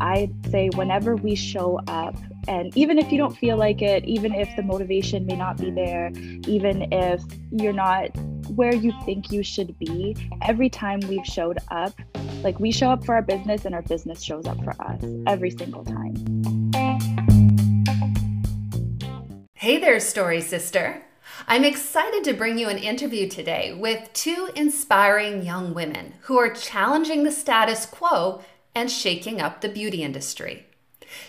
I'd say whenever we show up, and even if you don't feel like it, even if the motivation may not be there, even if you're not where you think you should be, every time we've showed up, like we show up for our business and our business shows up for us every single time. Hey there, Story Sister. I'm excited to bring you an interview today with two inspiring young women who are challenging the status quo and shaking up the beauty industry.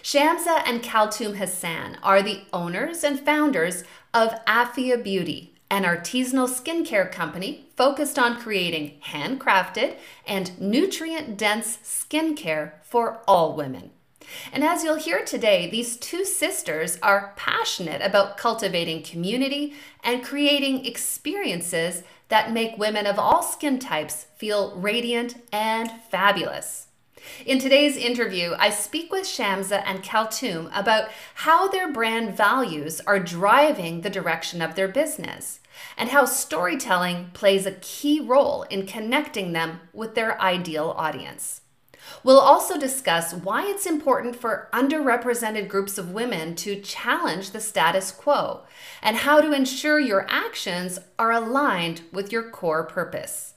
Shamsa and Kaltoum Hassan are the owners and founders of Afia Beauty, an artisanal skincare company focused on creating handcrafted and nutrient dense skincare for all women. And as you'll hear today, these two sisters are passionate about cultivating community and creating experiences that make women of all skin types feel radiant and fabulous. In today's interview, I speak with Shamsa and Kaltoum about how their brand values are driving the direction of their business and how storytelling plays a key role in connecting them with their ideal audience. We'll also discuss why it's important for underrepresented groups of women to challenge the status quo and how to ensure your actions are aligned with your core purpose.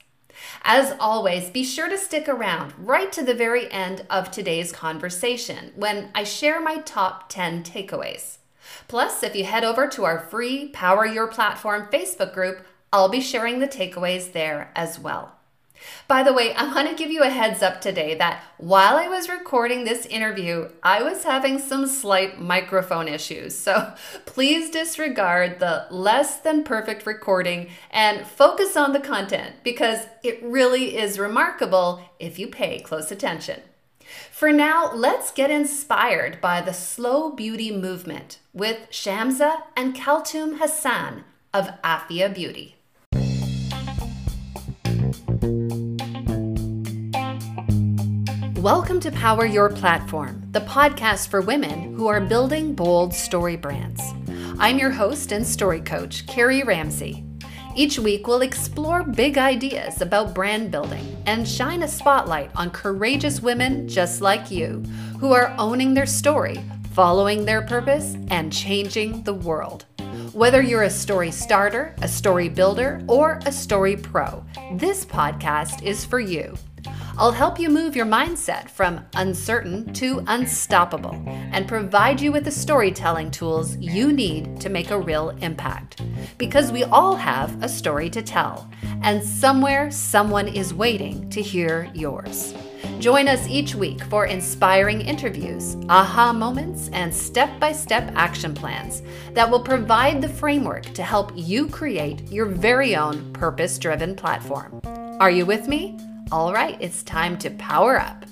As always, be sure to stick around right to the very end of today's conversation when I share my top 10 takeaways. Plus, if you head over to our free Power Your Platform Facebook group, I'll be sharing the takeaways there as well. By the way, I want to give you a heads up today that while I was recording this interview, I was having some slight microphone issues. So please disregard the less than perfect recording and focus on the content because it really is remarkable if you pay close attention. For now, let's get inspired by the slow beauty movement with Shamsa and Kaltoum Hassan of Afia Beauty. Welcome to Power Your Platform, the podcast for women who are building bold story brands. I'm your host and story coach, Carrie Ramsey. Each week, we'll explore big ideas about brand building and shine a spotlight on courageous women just like you who are owning their story, following their purpose, and changing the world. Whether you're a story starter, a story builder, or a story pro, this podcast is for you. I'll help you move your mindset from uncertain to unstoppable and provide you with the storytelling tools you need to make a real impact. Because we all have a story to tell, and somewhere someone is waiting to hear yours. Join us each week for inspiring interviews, aha moments, and step by step action plans that will provide the framework to help you create your very own purpose driven platform. Are you with me? All right, it's time to power up.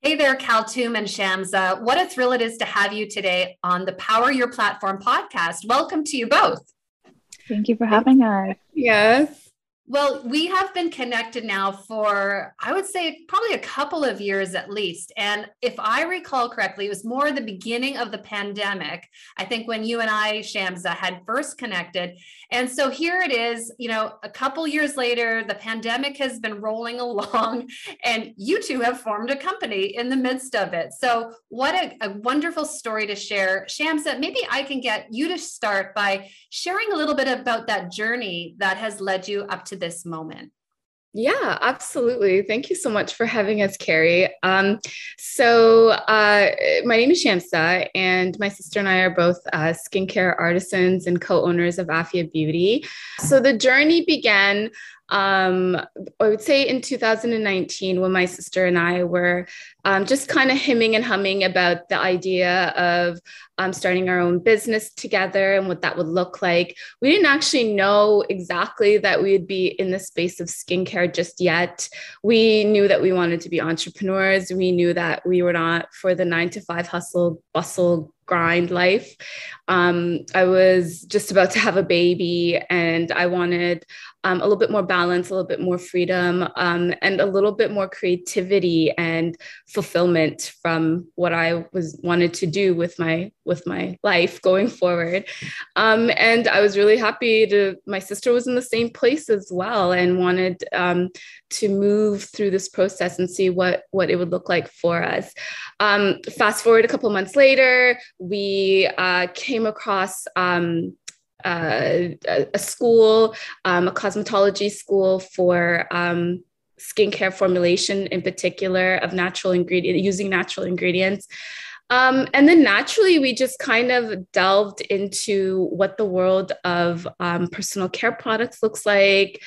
Hey there, Kaltoum and Shamsa. What a thrill it is to have you today on the Power Your Platform podcast. Welcome to you both. Thank you for having us. Yes. Well, we have been connected now for, I would say, probably a couple of years at least. And if I recall correctly, it was more the beginning of the pandemic. I think when you and I, Shamsa, had first connected. And so here it is, you know, a couple years later, the pandemic has been rolling along, and you two have formed a company in the midst of it. So, what a, a wonderful story to share. Shamsa, maybe I can get you to start by sharing a little bit about that journey that has led you up to this moment? Yeah, absolutely. Thank you so much for having us, Carrie. Um, so, uh, my name is Shamsa, and my sister and I are both uh, skincare artisans and co owners of Afia Beauty. So, the journey began um, I would say in 2019, when my sister and I were um, just kind of hemming and humming about the idea of um, starting our own business together and what that would look like. We didn't actually know exactly that we would be in the space of skincare just yet. We knew that we wanted to be entrepreneurs. We knew that we were not for the nine to five hustle, bustle, grind life. Um, I was just about to have a baby and I wanted um, a little bit more balance, a little bit more freedom, um, and a little bit more creativity and fulfillment from what I was wanted to do with my with my life going forward. Um, and I was really happy to. My sister was in the same place as well and wanted um, to move through this process and see what what it would look like for us. Um, fast forward a couple months later, we uh, came across um, uh, a, school, um, a cosmetology school for um, skincare formulation, in particular of natural ingredient using natural ingredients. Um, and then naturally, we just kind of delved into what the world of um, personal care products looks like.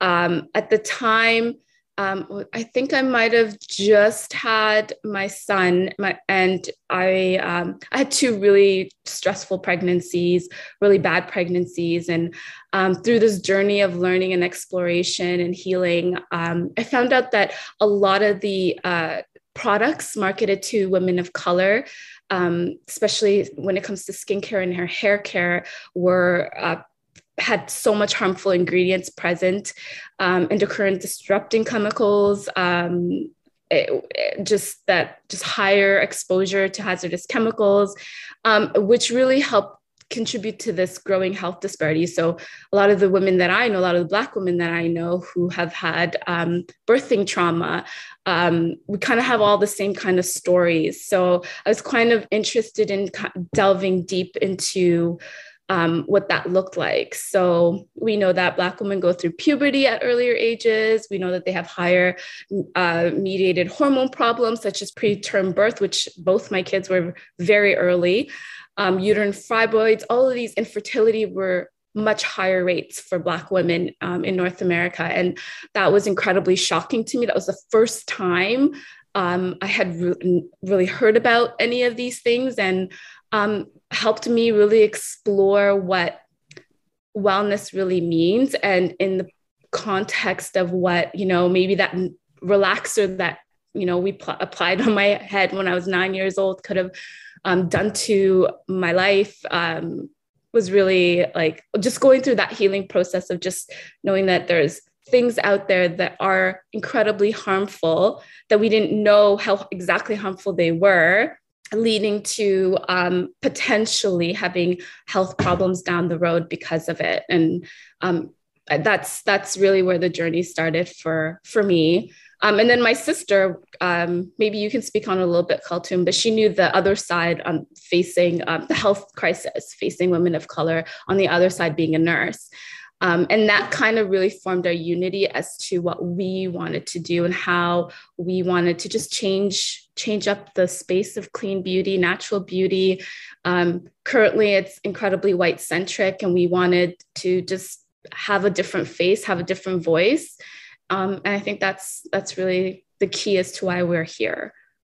Um, at the time, um, I think I might have just had my son, my, and I um, I had two really stressful pregnancies, really bad pregnancies, and um, through this journey of learning and exploration and healing, um, I found out that a lot of the uh, products marketed to women of color, um, especially when it comes to skincare and hair care, were uh, had so much harmful ingredients present, um, endocrine disrupting chemicals, um, it, it just that just higher exposure to hazardous chemicals, um, which really help contribute to this growing health disparity. So a lot of the women that I know, a lot of the Black women that I know who have had um, birthing trauma, um, we kind of have all the same kind of stories. So I was kind of interested in delving deep into um, what that looked like. So we know that Black women go through puberty at earlier ages. We know that they have higher uh, mediated hormone problems, such as preterm birth, which both my kids were very early. Um, uterine fibroids, all of these infertility were much higher rates for Black women um, in North America. And that was incredibly shocking to me. That was the first time um, I had re- really heard about any of these things. And um, helped me really explore what wellness really means and in the context of what you know maybe that relaxer that you know we pl- applied on my head when i was nine years old could have um, done to my life um, was really like just going through that healing process of just knowing that there's things out there that are incredibly harmful that we didn't know how exactly harmful they were leading to um, potentially having health problems down the road because of it. And um, that's that's really where the journey started for for me. Um, and then my sister um, maybe you can speak on a little bit Kaltoum, but she knew the other side on facing um, the health crisis facing women of color on the other side being a nurse um, and that kind of really formed our unity as to what we wanted to do and how we wanted to just change change up the space of clean beauty, natural beauty. Um, currently, it's incredibly white centric, and we wanted to just have a different face, have a different voice. Um, and I think that's that's really the key as to why we're here.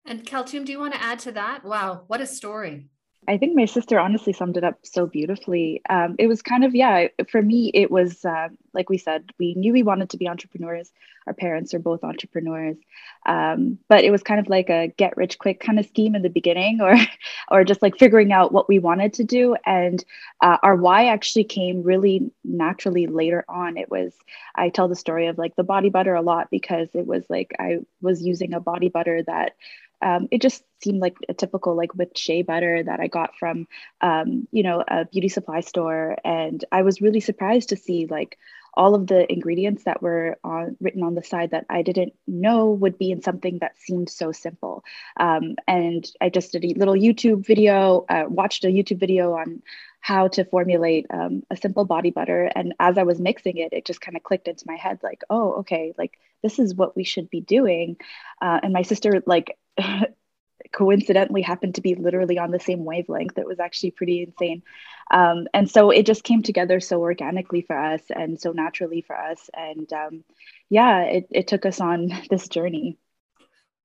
And Kaltoum, do you want to add to that? Wow, what a story! I think my sister honestly summed it up so beautifully. Um, it was kind of, yeah, for me, it was uh, like we said, we knew we wanted to be entrepreneurs. Our parents are both entrepreneurs. Um, but it was kind of like a get rich quick kind of scheme in the beginning, or, or just like figuring out what we wanted to do. And uh, our why actually came really naturally later on. It was, I tell the story of like the body butter a lot because it was like I was using a body butter that um, it just seemed like a typical like whipped shea butter that I got from um, you know a beauty supply store, and I was really surprised to see like all of the ingredients that were on, written on the side that I didn't know would be in something that seemed so simple. Um, and I just did a little YouTube video, uh, watched a YouTube video on how to formulate um, a simple body butter. And as I was mixing it, it just kind of clicked into my head like, oh, okay, like this is what we should be doing. Uh, and my sister, like, coincidentally happened to be literally on the same wavelength. It was actually pretty insane. Um, and so it just came together so organically for us and so naturally for us. And um, yeah, it, it took us on this journey.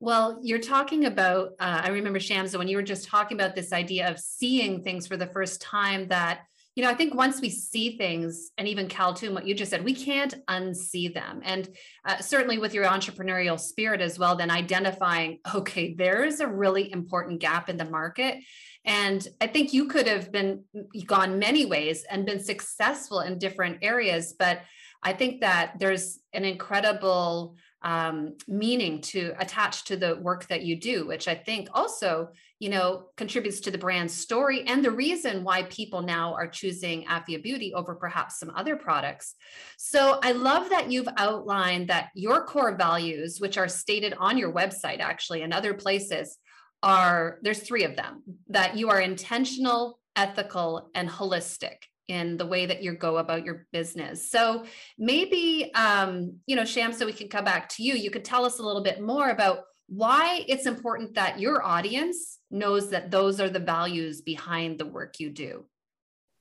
Well, you're talking about, uh, I remember Shamsa, when you were just talking about this idea of seeing things for the first time that you know, I think once we see things, and even Kaltoum, what you just said, we can't unsee them. And uh, certainly with your entrepreneurial spirit as well, then identifying, okay, there's a really important gap in the market. And I think you could have been gone many ways and been successful in different areas. But I think that there's an incredible um, meaning to attach to the work that you do, which I think also, you know, contributes to the brand story and the reason why people now are choosing Afia Beauty over perhaps some other products. So I love that you've outlined that your core values, which are stated on your website actually and other places, are there's three of them that you are intentional, ethical, and holistic in the way that you go about your business. So maybe, um, you know, Shamsa, we can come back to you. You could tell us a little bit more about why it's important that your audience knows that those are the values behind the work you do.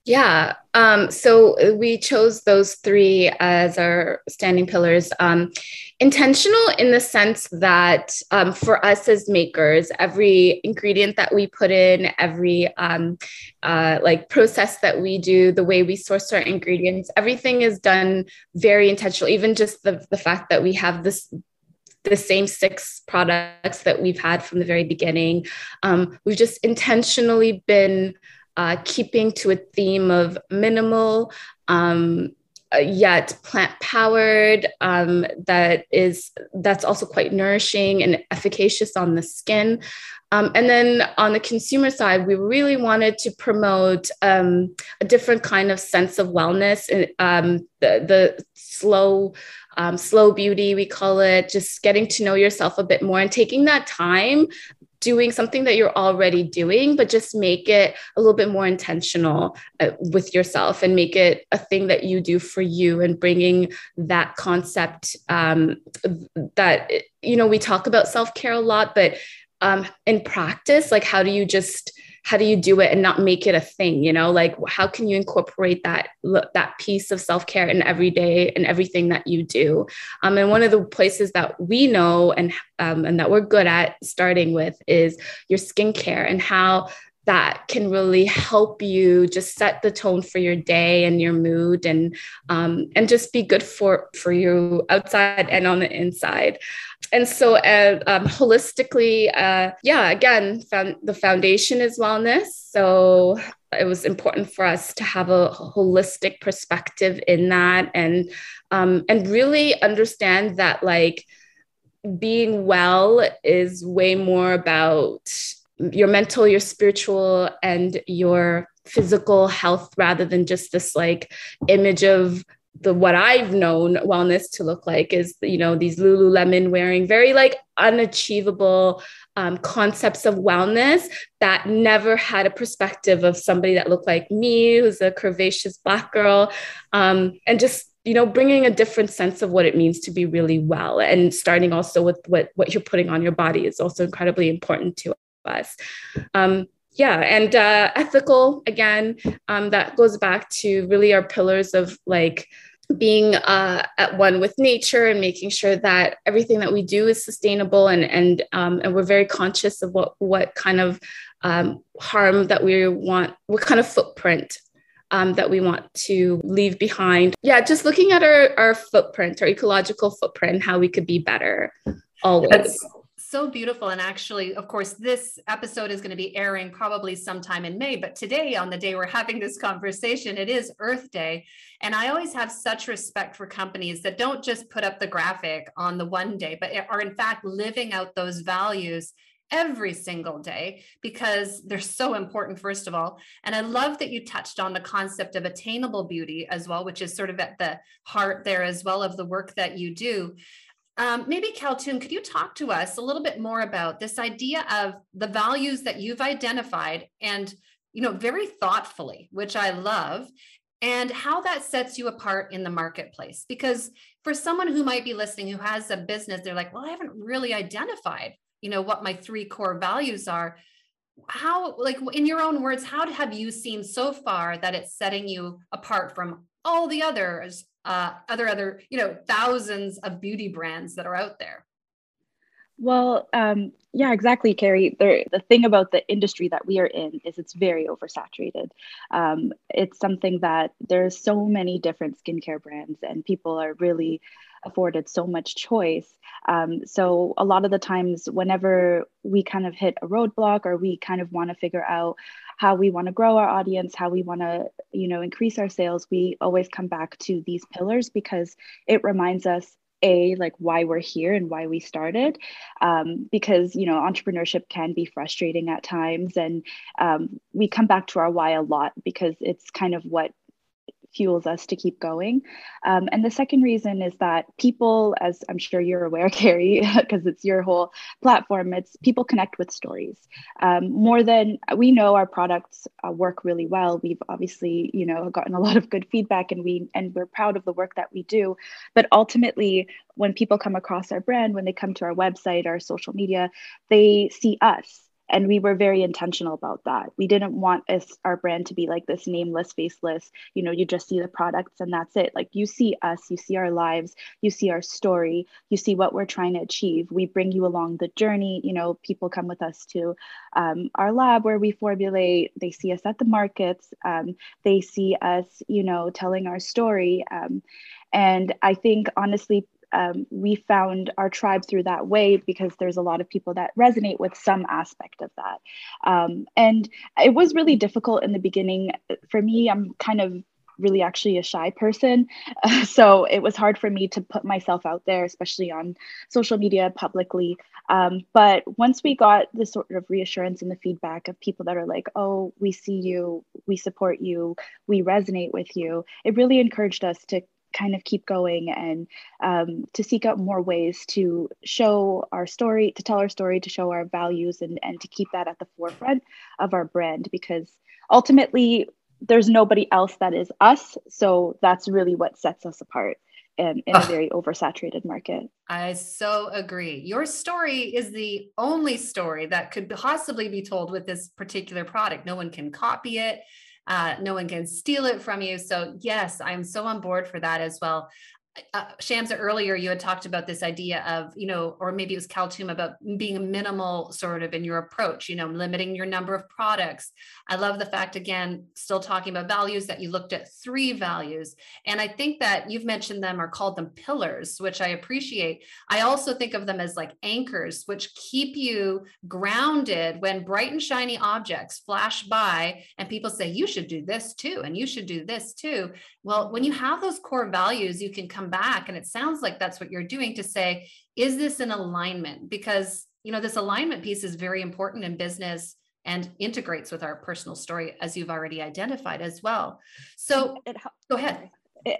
Yeah. Um, so we chose those three as our standing pillars. Um, intentional in the sense that um, for us as makers, every ingredient that we put in, every um, uh, like process that we do, the way we source our ingredients, everything is done very intentional. Even just the, the fact that we have this the same six products that we've had from the very beginning. Um, we've just intentionally been uh, keeping to a theme of minimal, um, uh, yet plant powered um, that is that's also quite nourishing and efficacious on the skin um, and then on the consumer side we really wanted to promote um, a different kind of sense of wellness and um, the, the slow um, slow beauty we call it just getting to know yourself a bit more and taking that time doing something that you're already doing, but just make it a little bit more intentional uh, with yourself and make it a thing that you do for you and bringing that concept um, that, you know, we talk about self care a lot, but um, in practice, like how do you just how do you do it and not make it a thing you know? Like how can you incorporate that that piece of self-care in every day and everything that you do? Um, and one of the places that we know and um, and that we're good at starting with is your skincare and how that can really help you just set the tone for your day and your mood and um, and just be good for for you outside and on the inside. And so uh, um, holistically uh, yeah again found the foundation is wellness. So it was important for us to have a holistic perspective in that and um, and really understand that like being well is way more about your mental, your spiritual, and your physical health rather than just this like image of the what I've known wellness to look like is you know these Lululemon wearing very like unachievable um, concepts of wellness that never had a perspective of somebody that looked like me, who's a curvaceous black girl, um, and just you know bringing a different sense of what it means to be really well, and starting also with what what you're putting on your body is also incredibly important to us. Um, yeah, and uh, ethical again. Um, that goes back to really our pillars of like being uh, at one with nature and making sure that everything that we do is sustainable and and um, and we're very conscious of what what kind of um, harm that we want, what kind of footprint um, that we want to leave behind. Yeah, just looking at our our footprint, our ecological footprint, how we could be better always. That's- so beautiful. And actually, of course, this episode is going to be airing probably sometime in May. But today, on the day we're having this conversation, it is Earth Day. And I always have such respect for companies that don't just put up the graphic on the one day, but are in fact living out those values every single day because they're so important, first of all. And I love that you touched on the concept of attainable beauty as well, which is sort of at the heart there as well of the work that you do. Um, maybe Kaltoum, could you talk to us a little bit more about this idea of the values that you've identified and, you know, very thoughtfully, which I love, and how that sets you apart in the marketplace? Because for someone who might be listening who has a business, they're like, well, I haven't really identified, you know, what my three core values are. How, like, in your own words, how have you seen so far that it's setting you apart from all the others uh, other other you know thousands of beauty brands that are out there Well, um, yeah, exactly, Carrie. The, the thing about the industry that we are in is it's very oversaturated. Um, it's something that there's so many different skincare brands, and people are really afforded so much choice. Um, so a lot of the times, whenever we kind of hit a roadblock or we kind of want to figure out how we want to grow our audience, how we want to, you know, increase our sales, we always come back to these pillars because it reminds us a like why we're here and why we started um, because you know entrepreneurship can be frustrating at times and um, we come back to our why a lot because it's kind of what fuels us to keep going. Um, and the second reason is that people, as I'm sure you're aware, Carrie, because it's your whole platform, it's people connect with stories um, more than we know our products uh, work really well. We've obviously, you know, gotten a lot of good feedback and we, and we're proud of the work that we do. But ultimately, when people come across our brand, when they come to our website, our social media, they see us and we were very intentional about that. We didn't want us our brand to be like this nameless faceless you know you just see the products and that's it. Like you see us you see our lives you see our story you see what we're trying to achieve. We bring you along the journey you know people come with us to um, our lab where we formulate they see us at the markets um, they see us you know telling our story um, and i think honestly um, we found our tribe through that way because there's a lot of people that resonate with some aspect of that. Um, and it was really difficult in the beginning. For me, I'm kind of really actually a shy person. Uh, so it was hard for me to put myself out there, especially on social media publicly. Um, but once we got the sort of reassurance and the feedback of people that are like, oh, we see you, we support you, we resonate with you, it really encouraged us to kind of keep going and um, to seek out more ways to show our story, to tell our story, to show our values, and, and to keep that at the forefront of our brand because ultimately there's nobody else that is us. So that's really what sets us apart in, in a very oversaturated market. I so agree. Your story is the only story that could possibly be told with this particular product. No one can copy it. Uh, no one can steal it from you. So, yes, I'm so on board for that as well uh, Shamsa, earlier you had talked about this idea of, you know, or maybe it was Kaltoum about being minimal sort of in your approach, you know, limiting your number of products. I love the fact, again, still talking about values that you looked at three values. And I think that you've mentioned them or called them pillars, which I appreciate. I also think of them as like anchors, which keep you grounded when bright and shiny objects flash by and people say, you should do this too, and you should do this too. Well, when you have those core values, you can come back and it sounds like that's what you're doing to say, is this an alignment? Because, you know, this alignment piece is very important in business and integrates with our personal story as you've already identified as well. So it, go ahead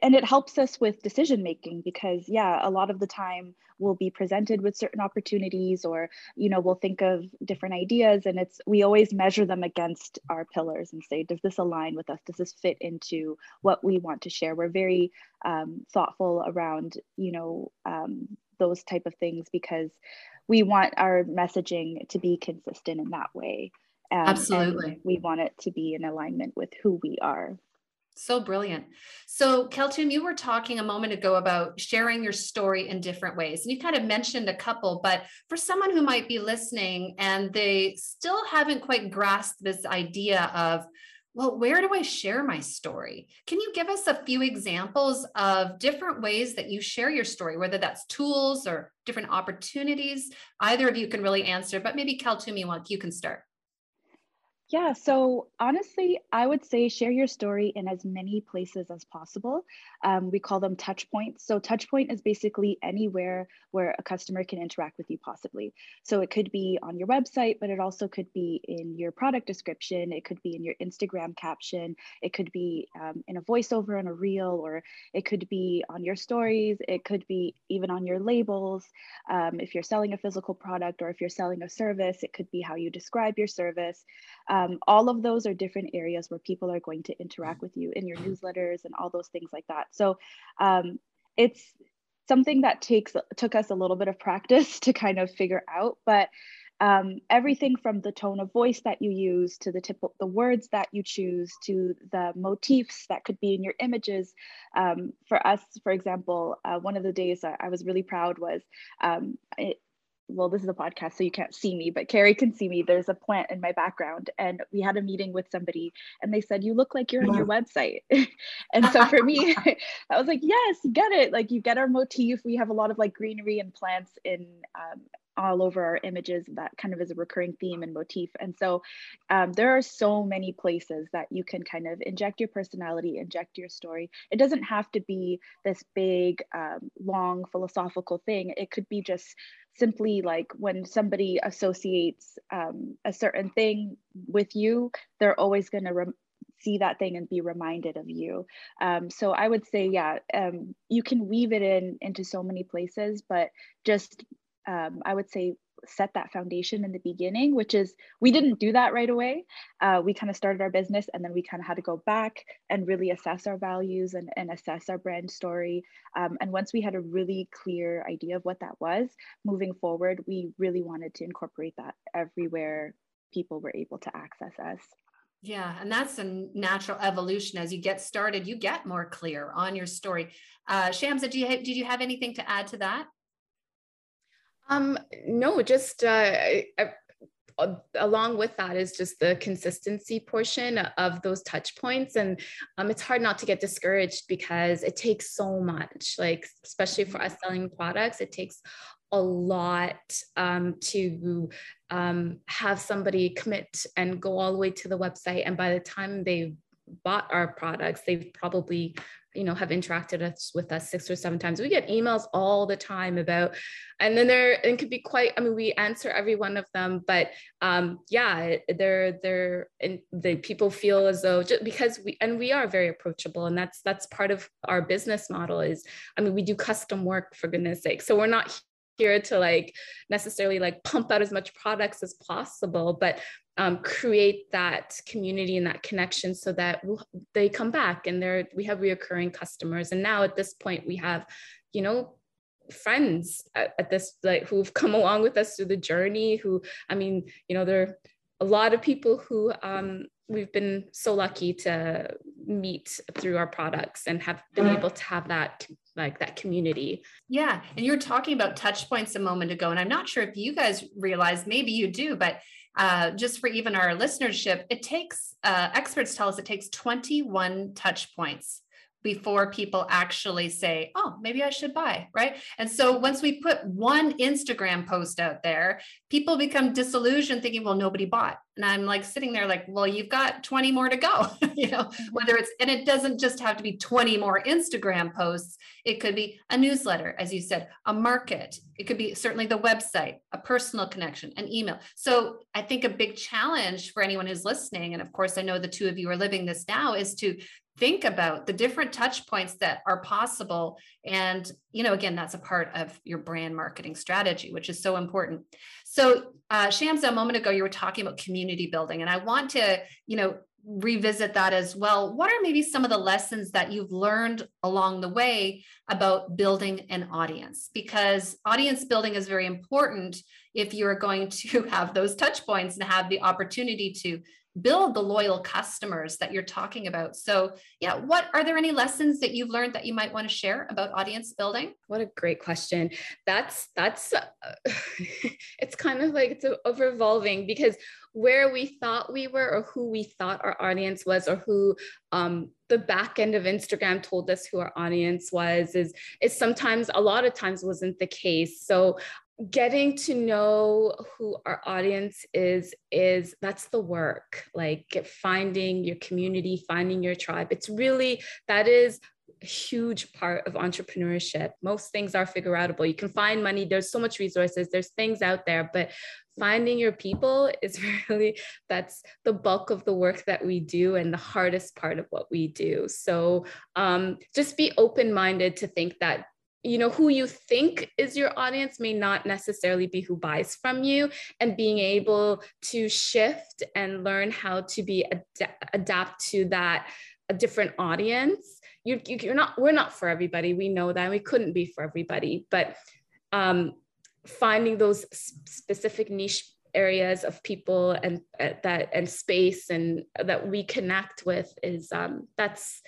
and it helps us with decision making because yeah a lot of the time we'll be presented with certain opportunities or you know we'll think of different ideas and it's we always measure them against our pillars and say does this align with us? Does this fit into what we want to share? We're very um, thoughtful around you know um, those type of things because we want our messaging to be consistent in that way. Um, absolutely. we want it to be in alignment with who we are so brilliant. So, Keltum, you were talking a moment ago about sharing your story in different ways. And you kind of mentioned a couple, but for someone who might be listening and they still haven't quite grasped this idea of, well, where do I share my story? Can you give us a few examples of different ways that you share your story, whether that's tools or different opportunities? Either of you can really answer, but maybe Keltum, you, want, you can start. Yeah, so honestly, I would say share your story in as many places as possible. Um, we call them touch points. So, touch point is basically anywhere where a customer can interact with you, possibly. So, it could be on your website, but it also could be in your product description, it could be in your Instagram caption, it could be um, in a voiceover on a reel, or it could be on your stories, it could be even on your labels. Um, if you're selling a physical product or if you're selling a service, it could be how you describe your service. Um, all of those are different areas where people are going to interact with you in your newsletters and all those things like that. So um, it's something that takes took us a little bit of practice to kind of figure out, but um, everything from the tone of voice that you use to the tip the words that you choose to the motifs that could be in your images. Um, for us for example uh, one of the days i was really proud was um, it, well, this is a podcast, so you can't see me, but Carrie can see me. There's a plant in my background. And we had a meeting with somebody and they said, You look like you're on your website. and so for me, I was like, Yes, you get it. Like you get our motif. We have a lot of like greenery and plants in um, all over our images that kind of is a recurring theme and motif. And so um, there are so many places that you can kind of inject your personality inject your story. It doesn't have to be this big um, long philosophical thing. It could be just simply like when somebody associates um, a certain thing with you they're always going to rem- see that thing and be reminded of you. Um, so I would say, yeah, um, you can weave it in into so many places, but just um, I would say set that foundation in the beginning, which is we didn't do that right away. Uh, we kind of started our business and then we kind of had to go back and really assess our values and, and assess our brand story. Um, and once we had a really clear idea of what that was, moving forward, we really wanted to incorporate that everywhere people were able to access us. Yeah, and that's a natural evolution. As you get started, you get more clear on your story. Uh, Shamsa, do you did you have anything to add to that? Um, no, just uh, uh, along with that is just the consistency portion of those touch points. And um, it's hard not to get discouraged because it takes so much like especially for us selling products it takes a lot um, to um, have somebody commit and go all the way to the website. And by the time they've bought our products they've probably you know have interacted us, with us six or seven times. We get emails all the time about and then there it could be quite i mean we answer every one of them but um yeah they're they're and the people feel as though just because we and we are very approachable and that's that's part of our business model is i mean we do custom work for goodness sake. So we're not here to like necessarily like pump out as much products as possible but um, create that community and that connection so that we'll, they come back and they're we have reoccurring customers and now at this point we have you know friends at, at this like who've come along with us through the journey who i mean you know there are a lot of people who um, we've been so lucky to meet through our products and have been able to have that like that community. Yeah. And you were talking about touch points a moment ago. And I'm not sure if you guys realize, maybe you do, but uh, just for even our listenership, it takes, uh, experts tell us it takes 21 touch points before people actually say, oh, maybe I should buy, right? And so once we put one Instagram post out there, people become disillusioned thinking, well, nobody bought. And I'm like sitting there like, well, you've got 20 more to go, you know, mm-hmm. whether it's, and it doesn't just have to be 20 more Instagram posts. It could be a newsletter, as you said, a market. It could be certainly the website, a personal connection, an email. So I think a big challenge for anyone who's listening, and of course, I know the two of you are living this now, is to think about the different touch points that are possible. And you know again that's a part of your brand marketing strategy which is so important. So uh, shamsa a moment ago you were talking about community building and i want to you know revisit that as well. What are maybe some of the lessons that you've learned along the way about building an audience? Because audience building is very important if you're going to have those touch points and have the opportunity to build the loyal customers that you're talking about. So, yeah, what are there any lessons that you've learned that you might want to share about audience building? What a great question. That's that's uh, it's kind of like it's over evolving because where we thought we were or who we thought our audience was or who um, the back end of Instagram told us who our audience was is is sometimes a lot of times wasn't the case. So getting to know who our audience is is that's the work like finding your community finding your tribe. It's really that is a huge part of entrepreneurship. Most things are figure outable you can find money. There's so much resources. There's things out there but finding your people is really that's the bulk of the work that we do and the hardest part of what we do. So um, just be open minded to think that you know who you think is your audience may not necessarily be who buys from you and being able to shift and learn how to be ad- adapt to that a different audience. You, you you're not we're not for everybody. We know that we couldn't be for everybody. But um, finding those specific niche areas of people and uh, that and space and that we connect with is um, that's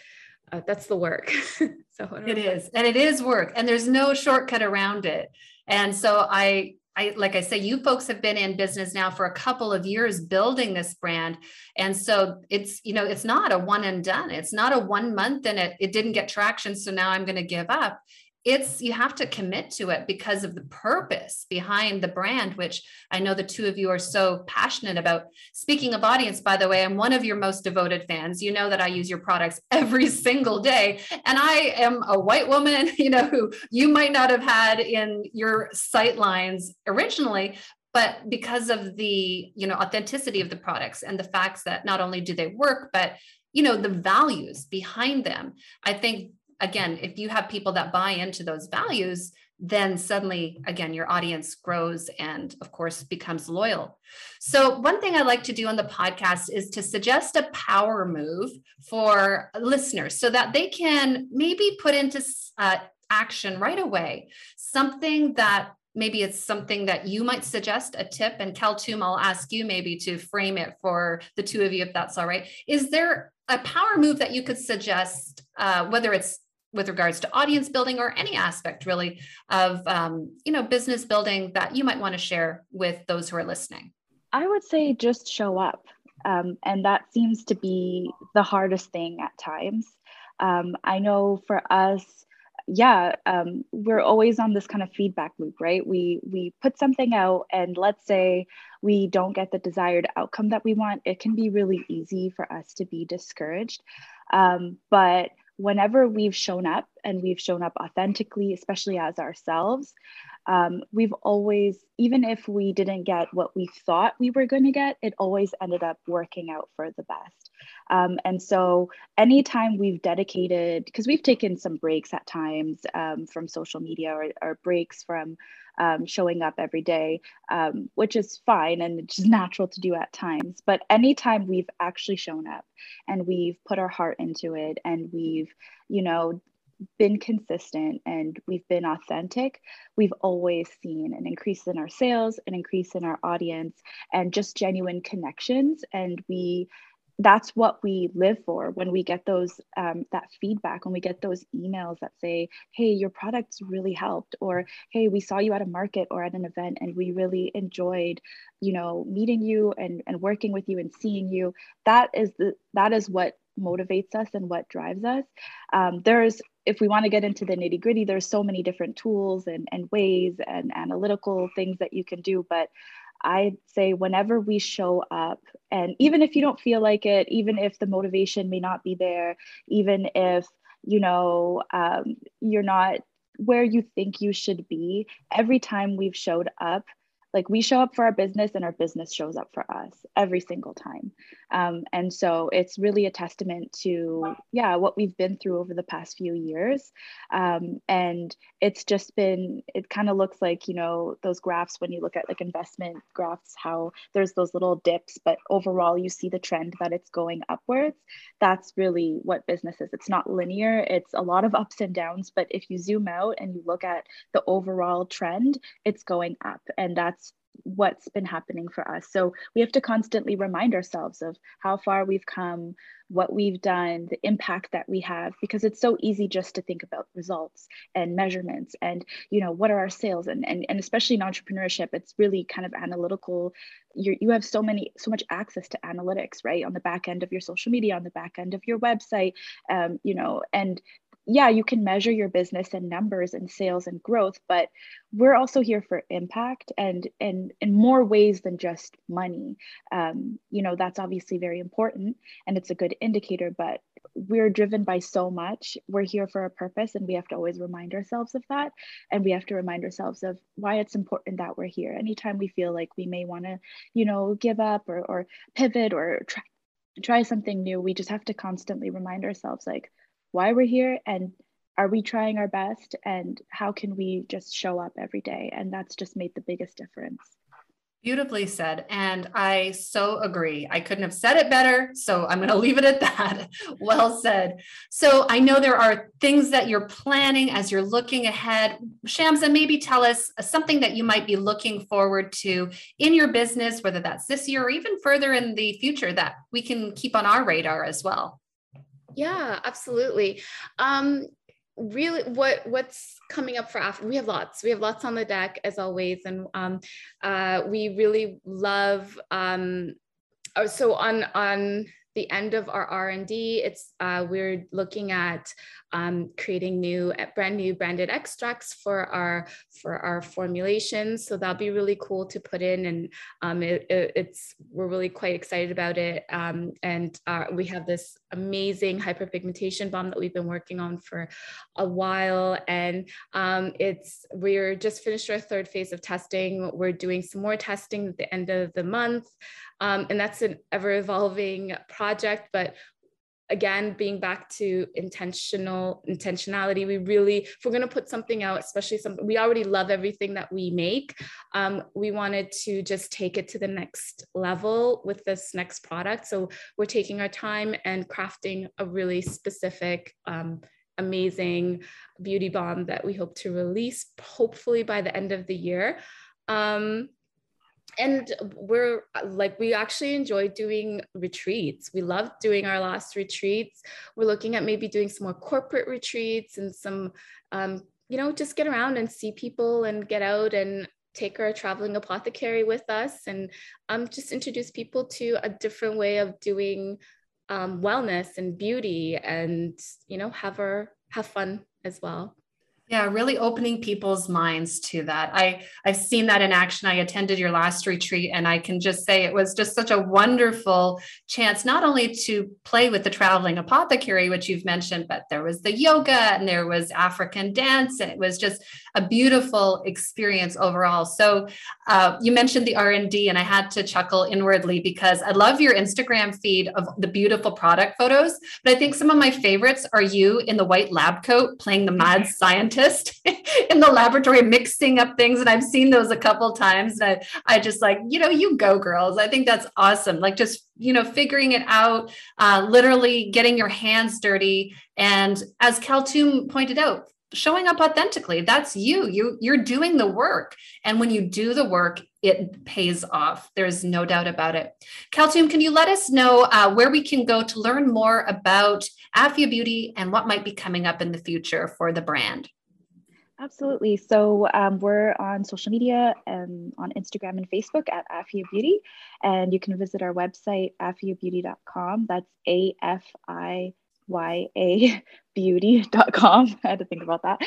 uh, that's the work. so it is, and it is work, and there's no shortcut around it. And so I I like I say, you folks have been in business now for a couple of years building this brand. And so it's, you know, it's not a one and done. It's not a one month and it, it didn't get traction. So now I'm going to give up it's you have to commit to it because of the purpose behind the brand which i know the two of you are so passionate about. Speaking of audience by the way i'm one of your most devoted fans. You know that i use your products every single day. And i am a white woman you know who you might not have had in your sight lines originally but because of the you know authenticity of the products and the facts that not only do they work but you know the values behind them i think again, if you have people that buy into those values, then suddenly, again, your audience grows and, of course, becomes loyal. So, one thing I like to do on the podcast is to suggest a power move for listeners so that they can maybe put into uh, action right away something that maybe it's something that you might suggest a tip and Kaltoum I'll ask you maybe to frame it for the two of you if that's all right is there a power move that you could suggest uh, whether it's with regards to audience building or any aspect really of um, you know business building that you might want to share with those who are listening? I would say just show up um, and that seems to be the hardest thing at times. Um, i know for us yeah um, we're always on this kind of feedback loop right? We we put something out and let's say we don't get the desired outcome that we want it can be really easy for us to be discouraged. Um, but whenever we've shown up and we've shown up authentically, especially as ourselves, um, we've always, even if we didn't get what we thought we were going to get, it always ended up working out for the best. Um, and so, anytime we've dedicated, because we've taken some breaks at times um, from social media or, or breaks from um, showing up every day, um, which is fine and it's just natural to do at times. But anytime we've actually shown up and we've put our heart into it and we've, you know, been consistent and we've been authentic, we've always seen an increase in our sales, an increase in our audience, and just genuine connections. And we that's what we live for when we get those um, that feedback when we get those emails that say hey your products really helped or hey we saw you at a market or at an event and we really enjoyed you know meeting you and, and working with you and seeing you that is the that is what motivates us and what drives us. Um, there's if we want to get into the nitty gritty there's so many different tools and, and ways and analytical things that you can do but I'd say whenever we show up, and even if you don't feel like it, even if the motivation may not be there, even if you know um, you're not where you think you should be, every time we've showed up, like we show up for our business and our business shows up for us every single time. Um, and so it's really a testament to yeah what we've been through over the past few years. Um, and it's just been it kind of looks like you know those graphs when you look at like investment graphs how there's those little dips but overall you see the trend that it's going upwards. That's really what business is. It's not linear. It's a lot of ups and downs but if you zoom out and you look at the overall trend it's going up. And that's what's been happening for us. So we have to constantly remind ourselves of how far we've come, what we've done, the impact that we have, because it's so easy just to think about results and measurements and, you know, what are our sales and, and, and especially in entrepreneurship, it's really kind of analytical. you you have so many, so much access to analytics, right? On the back end of your social media, on the back end of your website, um, you know, and yeah, you can measure your business and numbers and sales and growth, but we're also here for impact and and in more ways than just money. Um, you know, that's obviously very important and it's a good indicator, but we're driven by so much. We're here for a purpose, and we have to always remind ourselves of that. And we have to remind ourselves of why it's important that we're here. Anytime we feel like we may want to, you know, give up or or pivot or try try something new, we just have to constantly remind ourselves like why we're here and are we trying our best and how can we just show up every day and that's just made the biggest difference Beautifully said. And I so agree. I couldn't have said it better. So I'm going to leave it at that. well said. So I know there are things that you're planning as you're looking ahead. Shamsa, maybe tell us something that you might be looking forward to in your business, whether that's this year or even further in the future that we can keep on our radar as well. Yeah, absolutely. Um, really what what's coming up for after we have lots we have lots on the deck as always and um, uh, we really love um, oh, so on on the end of our R&D, it's uh, we're looking at um, creating new, brand new branded extracts for our for our formulations. So that'll be really cool to put in, and um, it, it, it's we're really quite excited about it. Um, and uh, we have this amazing hyperpigmentation bomb that we've been working on for a while, and um, it's we're just finished our third phase of testing. We're doing some more testing at the end of the month. Um, and that's an ever evolving project, but again being back to intentional intentionality we really if we're going to put something out especially something we already love everything that we make um, we wanted to just take it to the next level with this next product. So we're taking our time and crafting a really specific um, amazing beauty bomb that we hope to release hopefully by the end of the year. Um, and we're like we actually enjoy doing retreats. We love doing our last retreats. We're looking at maybe doing some more corporate retreats and some um, you know just get around and see people and get out and take our traveling apothecary with us and um, just introduce people to a different way of doing um, wellness and beauty and you know have our have fun as well yeah, really opening people's minds to that. I I've seen that in action. I attended your last retreat and I can just say it was just such a wonderful chance not only to play with the traveling apothecary which you've mentioned, but there was the yoga and there was African dance and it was just a beautiful experience overall. So uh, you mentioned the R&D and I had to chuckle inwardly because I love your Instagram feed of the beautiful product photos, but I think some of my favorites are you in the white lab coat playing the mad scientist scientist in the laboratory mixing up things. And I've seen those a couple times. And I, I just like, you know, you go girls. I think that's awesome. Like just, you know, figuring it out, uh, literally getting your hands dirty. And as Kaltoum pointed out, showing up authentically that's you you you're doing the work and when you do the work it pays off there's no doubt about it Kaltoum can you let us know uh, where we can go to learn more about afia Beauty and what might be coming up in the future for the brand Absolutely. So um, we're on social media and on Instagram and Facebook at Afia Beauty. And you can visit our website, afiabeauty.com. That's A F I yabeauty.com. I had to think about that.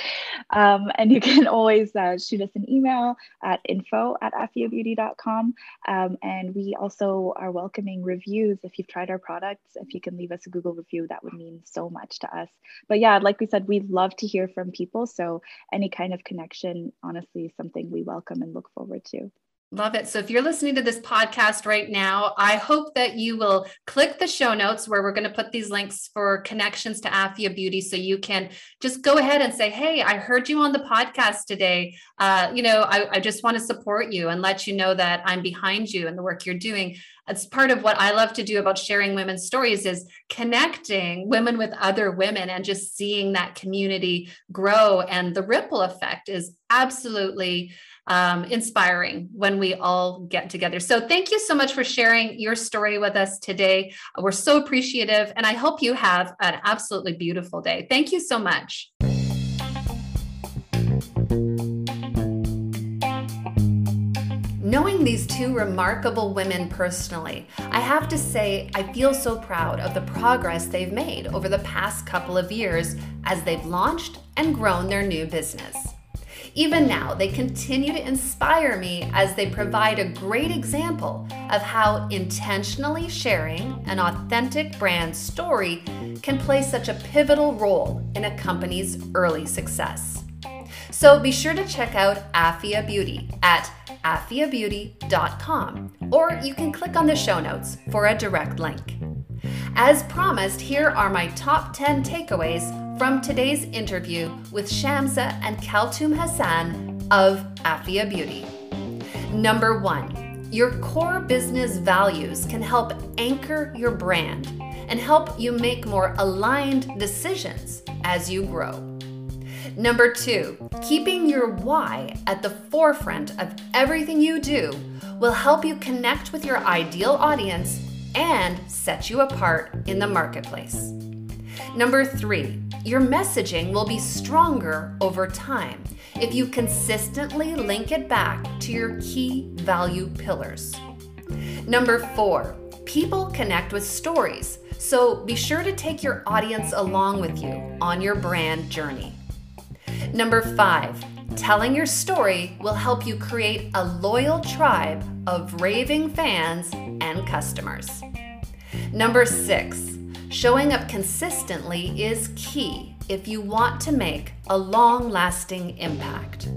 Um, and you can always uh, shoot us an email at info at afiabeauty.com. Um, and we also are welcoming reviews. If you've tried our products, if you can leave us a Google review, that would mean so much to us. But yeah, like we said, we love to hear from people. So any kind of connection, honestly, is something we welcome and look forward to. Love it. So if you're listening to this podcast right now, I hope that you will click the show notes where we're going to put these links for connections to Afia Beauty. So you can just go ahead and say, Hey, I heard you on the podcast today. Uh, you know, I, I just want to support you and let you know that I'm behind you and the work you're doing. It's part of what I love to do about sharing women's stories is connecting women with other women and just seeing that community grow. And the ripple effect is absolutely um, inspiring when we all get together. So, thank you so much for sharing your story with us today. We're so appreciative, and I hope you have an absolutely beautiful day. Thank you so much. Knowing these two remarkable women personally, I have to say I feel so proud of the progress they've made over the past couple of years as they've launched and grown their new business. Even now, they continue to inspire me as they provide a great example of how intentionally sharing an authentic brand story can play such a pivotal role in a company's early success. So be sure to check out Afia Beauty at afiabeauty.com or you can click on the show notes for a direct link. As promised, here are my top 10 takeaways from today's interview with Shamsa and Kaltoum Hassan of Afia Beauty. Number one, your core business values can help anchor your brand and help you make more aligned decisions as you grow. Number two, keeping your why at the forefront of everything you do will help you connect with your ideal audience and set you apart in the marketplace. Number three, your messaging will be stronger over time if you consistently link it back to your key value pillars. Number four, people connect with stories, so be sure to take your audience along with you on your brand journey. Number five, telling your story will help you create a loyal tribe of raving fans and customers. Number six, showing up consistently is key if you want to make a long lasting impact.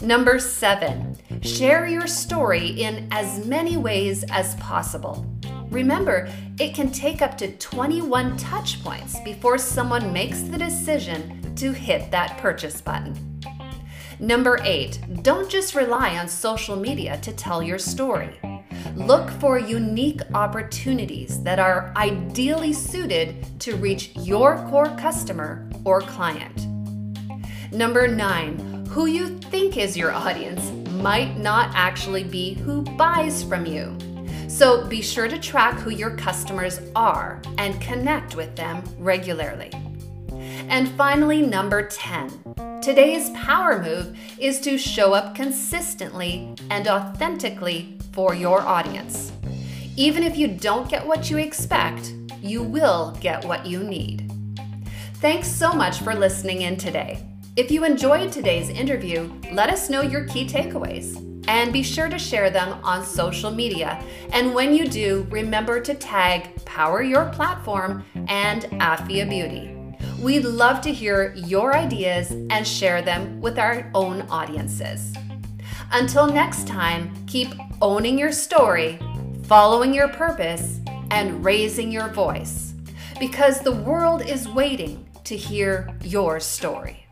Number seven, share your story in as many ways as possible. Remember, it can take up to 21 touch points before someone makes the decision to hit that purchase button. Number eight, don't just rely on social media to tell your story. Look for unique opportunities that are ideally suited to reach your core customer or client. Number nine, who you think is your audience might not actually be who buys from you. So be sure to track who your customers are and connect with them regularly. And finally, number 10. Today's power move is to show up consistently and authentically for your audience. Even if you don't get what you expect, you will get what you need. Thanks so much for listening in today. If you enjoyed today's interview, let us know your key takeaways and be sure to share them on social media. And when you do, remember to tag Power Your Platform and Afia Beauty. We'd love to hear your ideas and share them with our own audiences. Until next time, keep owning your story, following your purpose, and raising your voice because the world is waiting to hear your story.